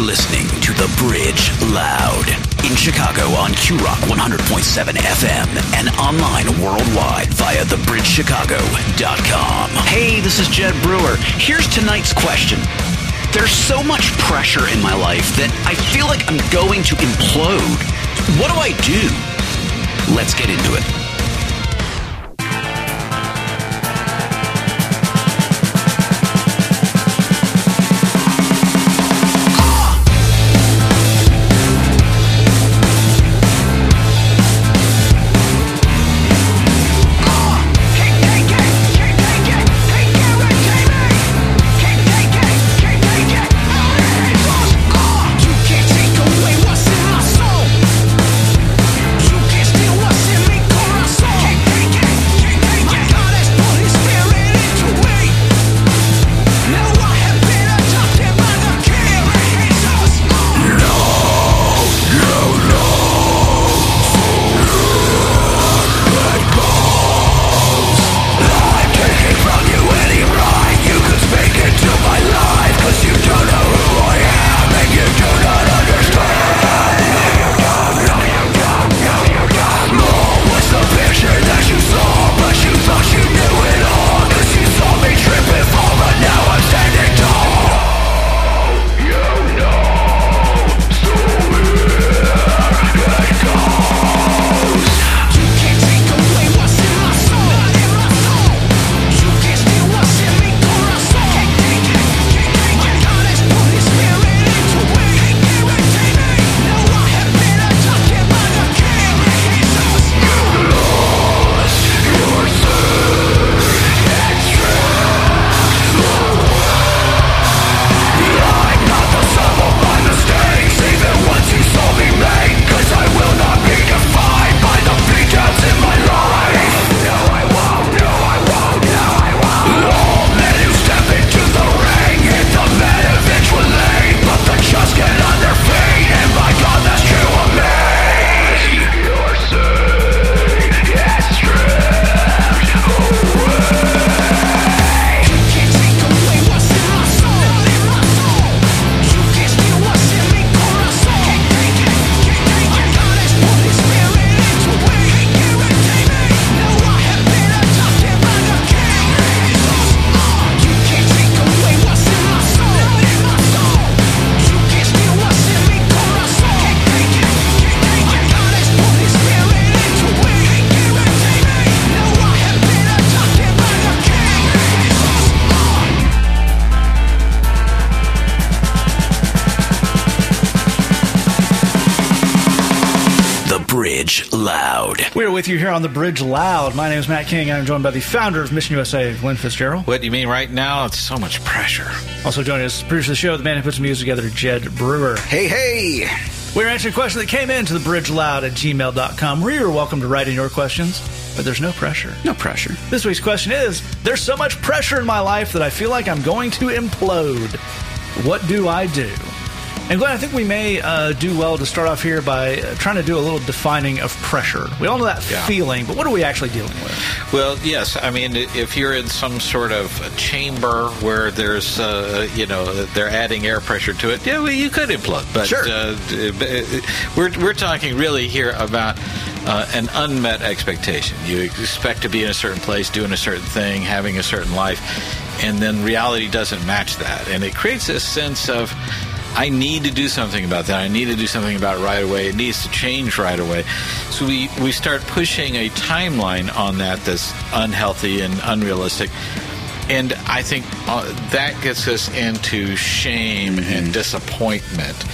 listening to The Bridge Loud in Chicago on Q Rock 100.7 FM and online worldwide via thebridgechicago.com. Hey, this is Jed Brewer. Here's tonight's question. There's so much pressure in my life that I feel like I'm going to implode. What do I do? Let's get into it. Loud. We're with you here on the Bridge Loud. My name is Matt King. and I'm joined by the founder of Mission USA, Glen Fitzgerald. What do you mean right now? It's so much pressure. Also joining us, producer of the show, the man who puts the music together, Jed Brewer. Hey, hey. We're answering a question that came in to the bridge loud at gmail.com. Where you're welcome to write in your questions, but there's no pressure. No pressure. This week's question is There's so much pressure in my life that I feel like I'm going to implode. What do I do? And Glen, I think we may uh, do well to start off here by uh, trying to do a little defining of pressure. We all know that Yeah. feeling, but what are we actually dealing with? Well, yes. I mean, if you're in some sort of chamber where there's, uh, you know, they're adding air pressure to it, yeah, well, you could implode. But Sure. uh, we're we're talking really here about uh, an unmet expectation. You expect to be in a certain place, doing a certain thing, having a certain life, and then reality doesn't match that, and it creates a sense of. I need to do something about that. I need to do something about it right away. It needs to change right away. So we, we start pushing a timeline on that that's unhealthy and unrealistic. And I think uh, that gets us into shame and disappointment.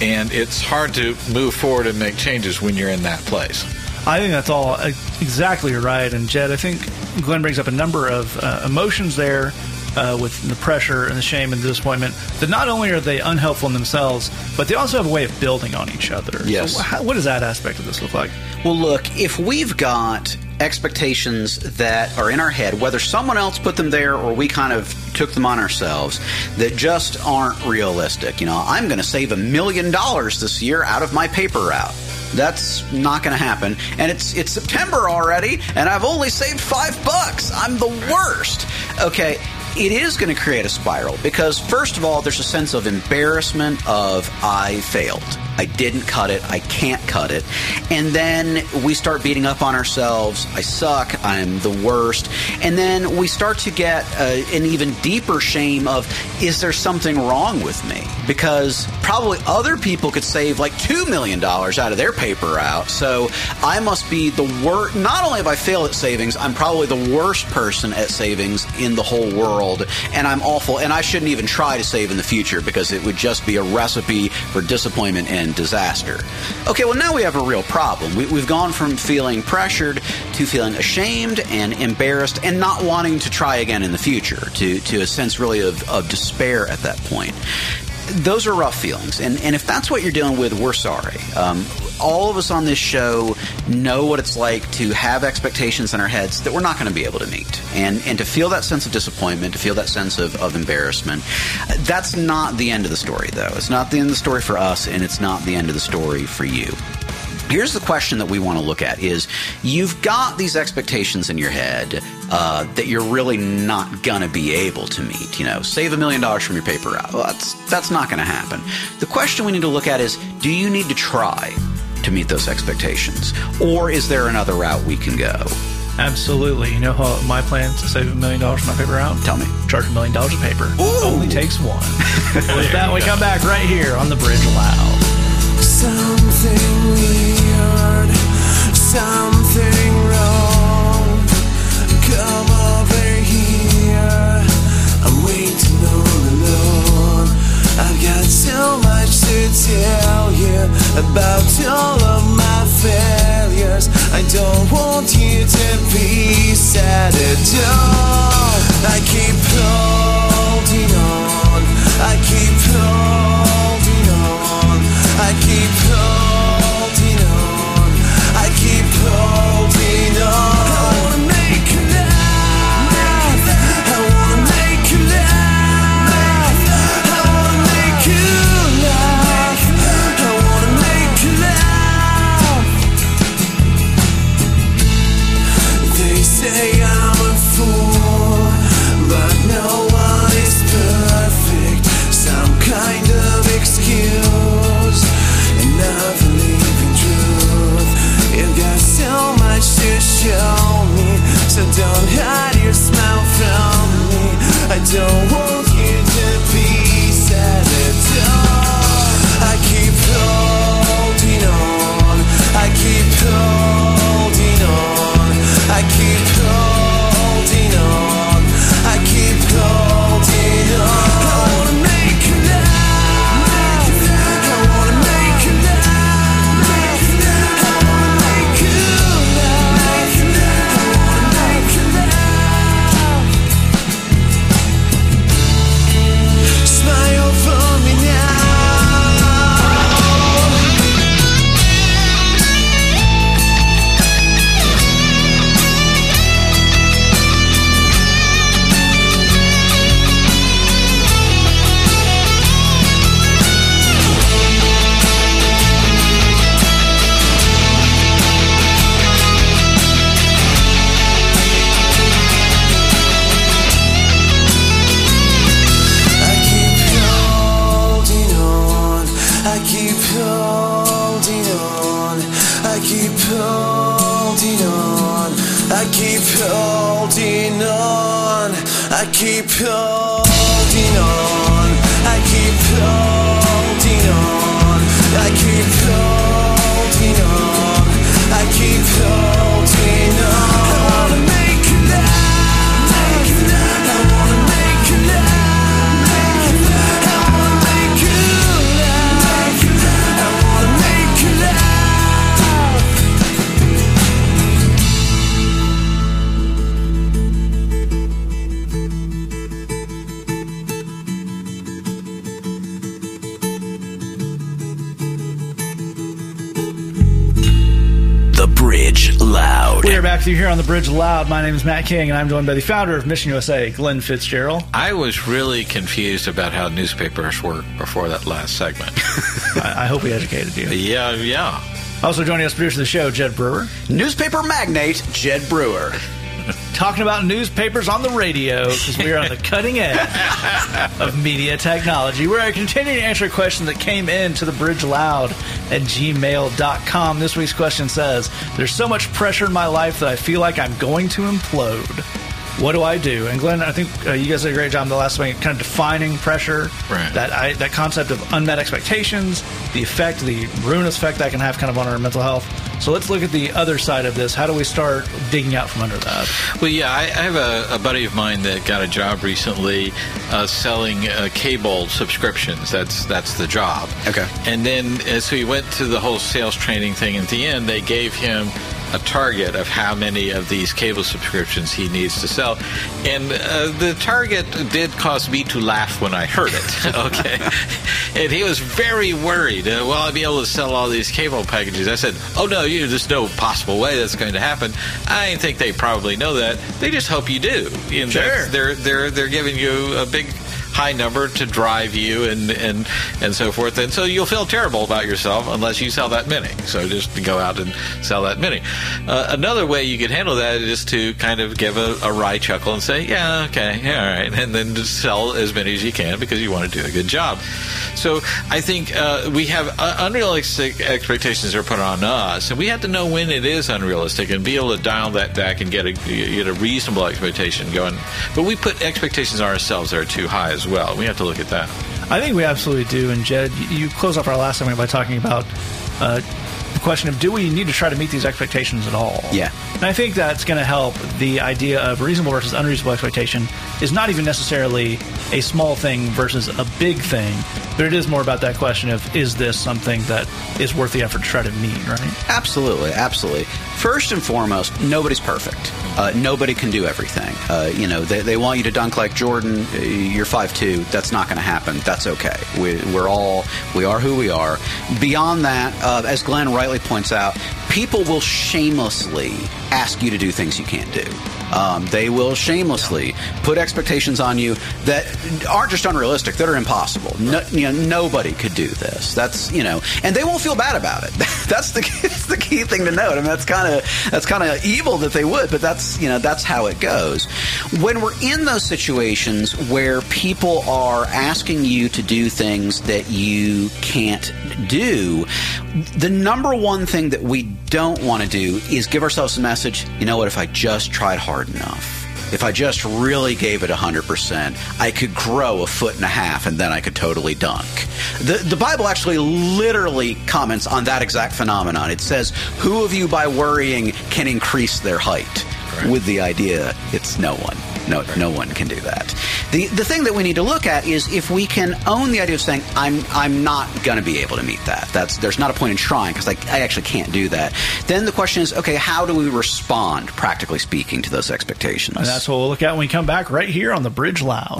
And it's hard to move forward and make changes when you're in that place. I think that's all uh, exactly right. And Jed, I think Glen brings up a number of uh, emotions there uh, with the pressure and the shame and the disappointment that not only are they unhelpful in themselves, but they also have a way of building on each other. Yes. So how, what does that aspect of this look like? Well, look, if we've got expectations that are in our head, whether someone else put them there or we kind of took them on ourselves, that just aren't realistic. You know, I'm going to save a million dollars this year out of my paper route. That's not going to happen. And it's it's September already, and I've only saved five bucks. I'm the worst. Okay, it is going to create a spiral because, first of all, there's a sense of embarrassment of I failed. I didn't cut it. I can't cut it. And then we start beating up on ourselves. I suck. I'm the worst. And then we start to get uh, an even deeper shame of, is there something wrong with me? Because probably other people could save like $2 million out of their paper out. So I must be the worst. Not only have I failed at savings, I'm probably the worst person at savings in the whole world. And I'm awful. And I shouldn't even try to save in the future because it would just be a recipe for disappointment and disaster. Okay, well, now we have a real problem. We, have gone from feeling pressured to feeling ashamed and embarrassed and not wanting to try again in the future, to, to a sense really of, of despair at that point those are rough feelings. And, and if that's what you're dealing with, we're sorry. Um, all of us on this show know what it's like to have expectations in our heads that we're not going to be able to meet. And, and to feel that sense of disappointment, to feel that sense of, of embarrassment. That's not the end of the story, though. It's not the end of the story for us, and it's not the end of the story for you. Here's the question that we want to look at is you've got these expectations in your head uh, that you're really not going to be able to meet. You know, save a million dollars from your paper route. Well, that's, that's not going to happen. The question we need to look at is do you need to try to meet those expectations? Or is there another route we can go? Absolutely. You know how my plan to save a million dollars from my paper route? Tell me. Charge a million dollars of paper. Ooh. Only takes one. With that, we come back right here on the Bridge Loud. Something We are back to you here on the Bridge Loud. My name is Matt King, and I'm joined by the founder of Mission USA, Glen Fitzgerald. I was really confused about how newspapers work before that last segment. I, I hope we educated you. yeah, yeah. Also joining us, producer of the show, Jed Brewer. Newspaper magnate Jed Brewer. Talking about newspapers on the radio because we are on the cutting edge of media technology. We're continuing to answer a question that came in to the bridge loud at gmail.com. This week's question says, There's so much pressure in my life that I feel like I'm going to implode. What do I do? And Glen, I think uh, you guys did a great job in the last week, kind of defining pressure. Right. That I, that concept of unmet expectations, the effect, the ruinous effect that can have kind of on our mental health. So let's look at the other side of this. How do we start digging out from under that? Well, yeah, I, I have a, a buddy of mine that got a job recently uh, selling uh, cable subscriptions. That's that's the job. Okay. And then, uh, so he went to the whole sales training thing. At the end, they gave him a target of how many of these cable subscriptions he needs to sell. And uh, the target did cause me to laugh when I heard it. okay. and he was very worried. Uh, will I be able to sell all these cable packages? I said, oh, no, you, there's no possible way that's going to happen. I think they probably know that. They just hope you do. You know, Sure. They're, they're, they're giving you a big high number to drive you and, and and so forth. And so you'll feel terrible about yourself unless you sell that many. So just go out and sell that many. Uh, another way you could handle that is to kind of give a, a wry chuckle and say yeah okay yeah, all right and then just sell as many as you can because you want to do a good job. So I think uh, we have uh, unrealistic expectations are put on us and we have to know when it is unrealistic and be able to dial that back and get a get a reasonable expectation going. But we put expectations on ourselves that are too high as well. We have to look at that. I think we absolutely do. And Jed, you- close off our last segment by talking about uh, question of do we need to try to meet these expectations at all? Yeah. And I think that's going to help. The idea of reasonable versus unreasonable expectation is not even necessarily a small thing versus a big thing, but it is more about that question of is this something that is worth the effort to try to meet, right? Absolutely, absolutely. First and foremost, nobody's perfect. Uh, nobody can do everything. Uh, you know, they, they want you to dunk like Jordan. uh, You're five two. That's not going to happen. That's okay. We, we're all we are who we are. Beyond that, uh, as Glen rightly points out, people will shamelessly ask you to do things you can't do. Um, they will shamelessly put expectations on you that aren't just unrealistic, that are impossible. No, you know, nobody could do this. That's you know, and they won't feel bad about it. that's the that's the key thing to note. I mean, that's kind of that's kind of evil that they would, but that's you know that's how it goes. When we're in those situations where people are asking you to do things that you can't do, the number one thing that we don't want to do is give ourselves the message. You know what? If I just tried hard enough if I just really gave it 100%, I could grow a foot and a half and then I could totally dunk. The, the Bible actually literally comments on that exact phenomenon. It says, Who of you by worrying can increase their height? With the idea it's no one. No, no one can do that. The the thing that we need to look at is if we can own the idea of saying I'm I'm not going to be able to meet that. That's there's not a point in trying because I, I actually can't do that. Then the question is, okay, how do we respond, practically speaking, to those expectations? And that's what we'll look at when we come back right here on the Bridge Loud.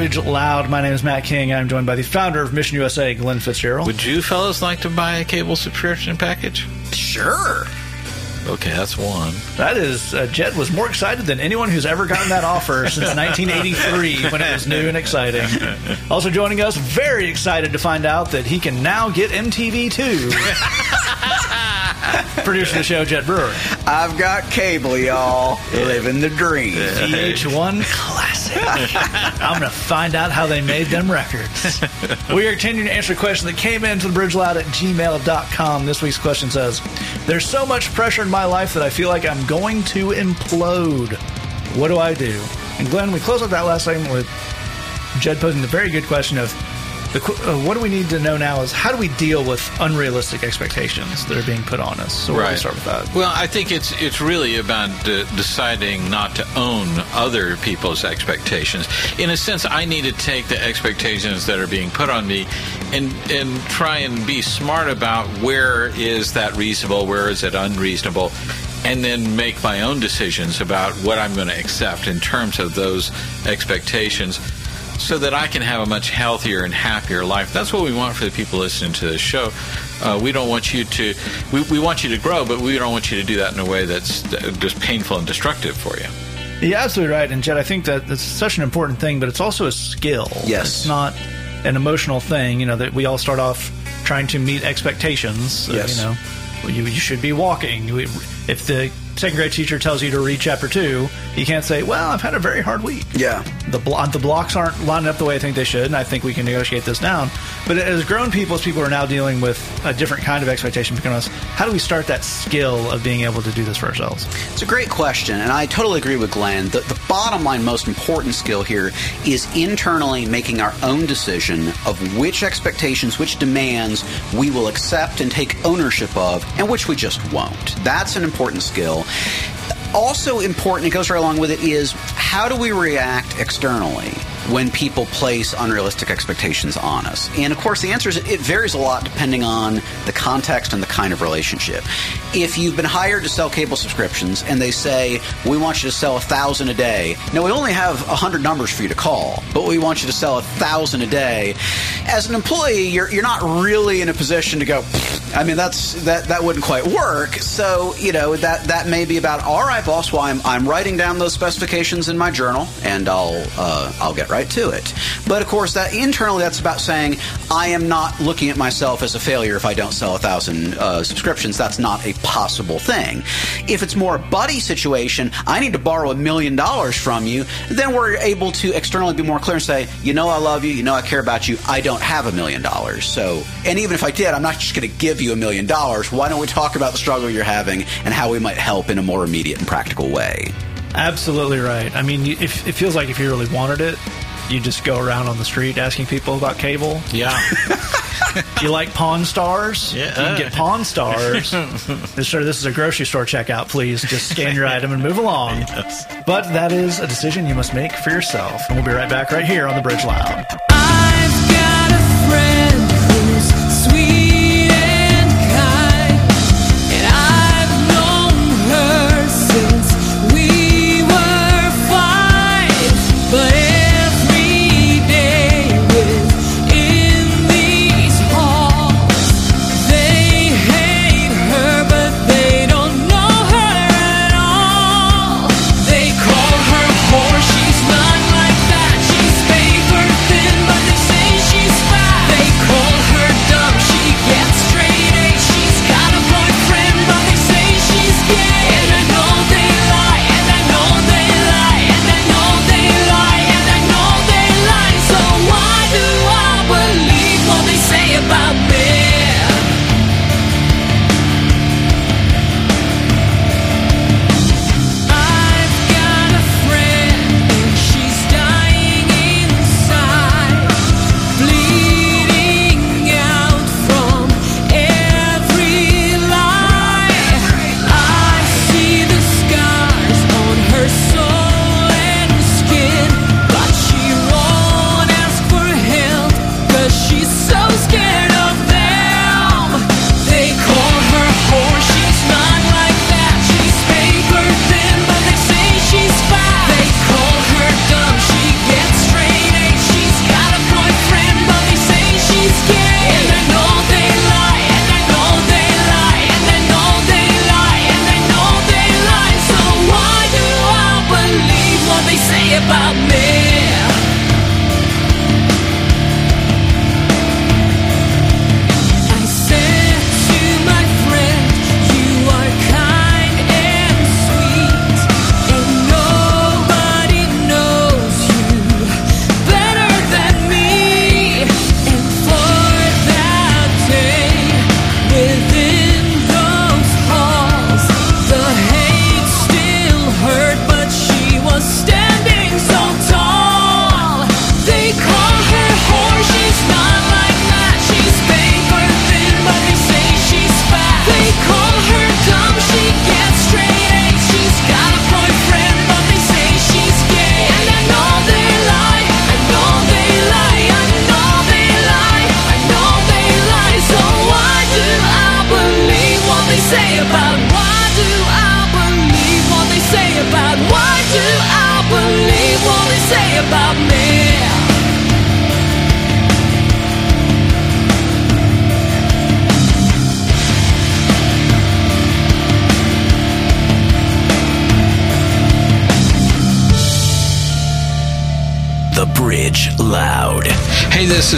Bridge Loud. My name is Matt King. I'm joined by the founder of Mission USA, Glen Fitzgerald. Would you fellas like to buy a cable subscription package? Sure. Okay, that's one. That is, uh, Jed was more excited than anyone who's ever gotten that offer since 1983 when it was new and exciting. Also joining us, very excited to find out that he can now get MTV too. Producer of the show, Jed Brewer. I've got cable, y'all. Living the dream. VH1 classic. I'm going to find out how they made them records. we are continuing to answer a question that came into the bridge loud at gmail.com. This week's question says There's so much pressure in my life that I feel like I'm going to implode. What do I do? And Glen, we closed out that last segment with Jed posing the very good question of the, uh, what do we need to know now is how do we deal with unrealistic expectations that are being put on us? So we'll start with that. Well, I think it's it's really about uh, deciding not to own other people's expectations. In a sense, I need to take the expectations that are being put on me and and try and be smart about where is that reasonable, where is it unreasonable, and then make my own decisions about what I'm going to accept in terms of those expectations so that I can have a much healthier and happier life. That's what we want for the people listening to this show. Uh, we don't want you to, we, we want you to grow, but we don't want you to do that in a way that's uh, just painful and destructive for you. You're absolutely right. And Jed, I think that that's such an important thing, but it's also a skill. Yes. It's not an emotional thing, you know, that we all start off trying to meet expectations. Uh, Yes. You know, you, you should be walking. If the second grade teacher tells you to read chapter two, you can't say, well, I've had a very hard week. Yeah. The, blo- the blocks aren't lining up the way I think they should, and I think we can negotiate this down. But as grown people, as people are now dealing with a different kind of expectation from us, how do we start that skill of being able to do this for ourselves? It's a great question, and I totally agree with Glen. The, the bottom line, most important skill here is internally making our own decision of which expectations, which demands we will accept and take ownership of, and which we just won't. That's an important skill. Also important, it goes right along with it, is how do we react externally when people place unrealistic expectations on us? And of course, the answer is it varies a lot depending on the context and the kind of relationship. If you've been hired to sell cable subscriptions and they say, we want you to sell a thousand a day, now we only have a hundred numbers for you to call, but we want you to sell a thousand a day. As an employee, you're, you're not really in a position to go, I mean, that's that that wouldn't quite work. So you know that that may be about all right, boss. Well, I'm I'm writing down those specifications in my journal, and I'll uh, I'll get right to it. But of course, that internally, that's about saying I am not looking at myself as a failure if I don't sell a thousand uh, subscriptions. That's not a possible thing. If it's more a buddy situation, I need to borrow a million dollars from you. Then we're able to externally be more clear and say, you know, I love you. You know, I care about you. I don't have a million dollars. So, and even if I did, I'm not just going to give you a million dollars. Why don't we talk about the struggle you're having and how we might help in a more immediate and practical way? Absolutely right. I mean, you- if, it feels like if you really wanted it, you just go around on the street asking people about cable. Yeah. Do you like Pawn Stars? Yeah. You can get Pawn Stars. this, sir, this is a grocery store checkout. Please just scan your item and move along. But that is a decision you must make for yourself. And we'll be right back right here on the Bridge Loud.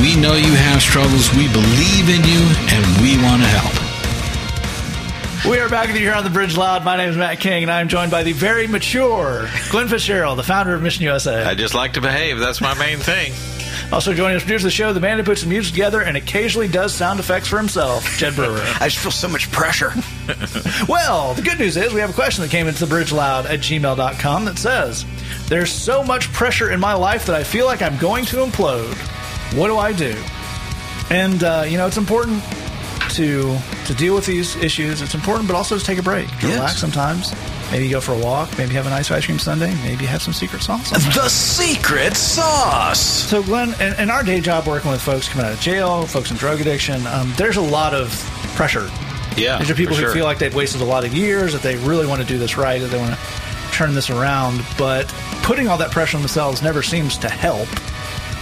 We know you have struggles. We believe in you, and we want to help. We are back with you here on the Bridge Loud. My name is Matt King, and I am joined by the very mature Glen Fitzgerald, the founder of Mission USA. I just like to behave. That's my main thing. Also joining us, producer of the show, the man who puts the music together and occasionally does sound effects for himself, Jed Brewer. I just feel so much pressure. Well, the good news is we have a question that came into the bridgeloud at gmail.com that says, There's so much pressure in my life that I feel like I'm going to implode. What do I do? And, uh, you know, it's important to to deal with these issues. It's important, but also to take a break, to Yes. relax sometimes. Maybe go for a walk. Maybe have a nice ice cream sundae. Maybe have some secret sauce. the secret sauce. So, Glen, in, in our day job working with folks coming out of jail, folks in drug addiction, um, there's a lot of pressure Yeah. These are people who sure. feel like they've wasted a lot of years, that they really want to do this right, that they want to turn this around. But putting all that pressure on themselves never seems to help.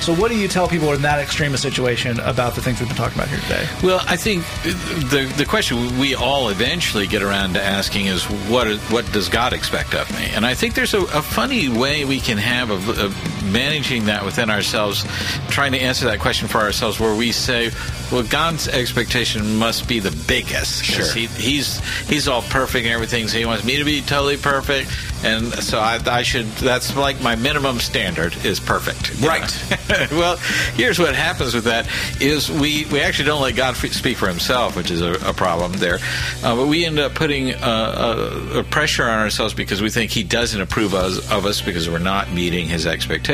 So, what do you tell people in that extreme situation about the things we've been talking about here today? Well, I think the the question we all eventually get around to asking is what what does God expect of me? And I think there's a, a funny way we can have of, of managing that within ourselves, trying to answer that question for ourselves, where we say, well, God's expectation must be the biggest. Sure. He, he's he's all perfect and everything, so he wants me to be totally perfect, and so I, I should. That's like my minimum standard is perfect. Right. well, here's what happens with that is we, we actually don't let God speak for himself, which is a, a problem there. Uh, but we end up putting uh, a, a pressure on ourselves because we think he doesn't approve us, of us because we're not meeting his expectations.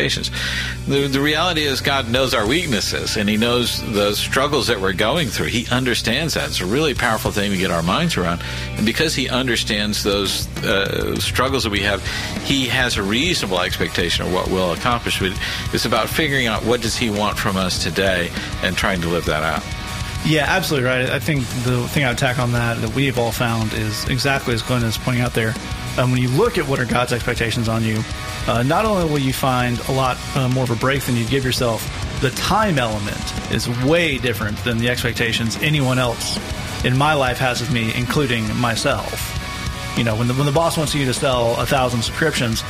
The, the reality is God knows our weaknesses and he knows the struggles that we're going through. He understands that. It's a really powerful thing to get our minds around. And because he understands those uh, struggles that we have, he has a reasonable expectation of what we'll accomplish. But it's about figuring out what does he want from us today and trying to live that out. Yeah, absolutely right. I think the thing I would tack on that that we've all found is exactly as Glen is pointing out there. Um, when you look at what are God's expectations on you, uh, not only will you find a lot uh, more of a break than you give yourself, the time element is way different than the expectations anyone else in my life has of me, including myself. You know, when the when the boss wants you to sell a thousand subscriptions,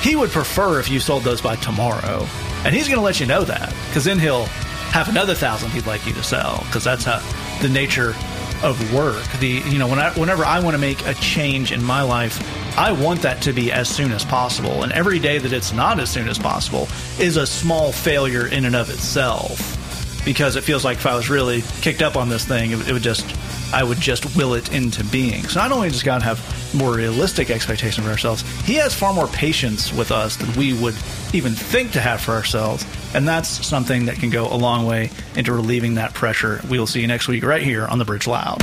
he would prefer if you sold those by tomorrow, and he's going to let you know that because then he'll have another thousand he'd like you to sell because that's how the nature of work. The you know when I, whenever I want to make a change in my life, I want that to be as soon as possible, and every day that it's not as soon as possible is a small failure in and of itself because it feels like if I was really kicked up on this thing, it, it would just, I would just will it into being. So not only does God have more realistic expectations for ourselves, He has far more patience with us than we would even think to have for ourselves. And that's something that can go a long way into relieving that pressure. We will see you next week right here on The Bridge Loud.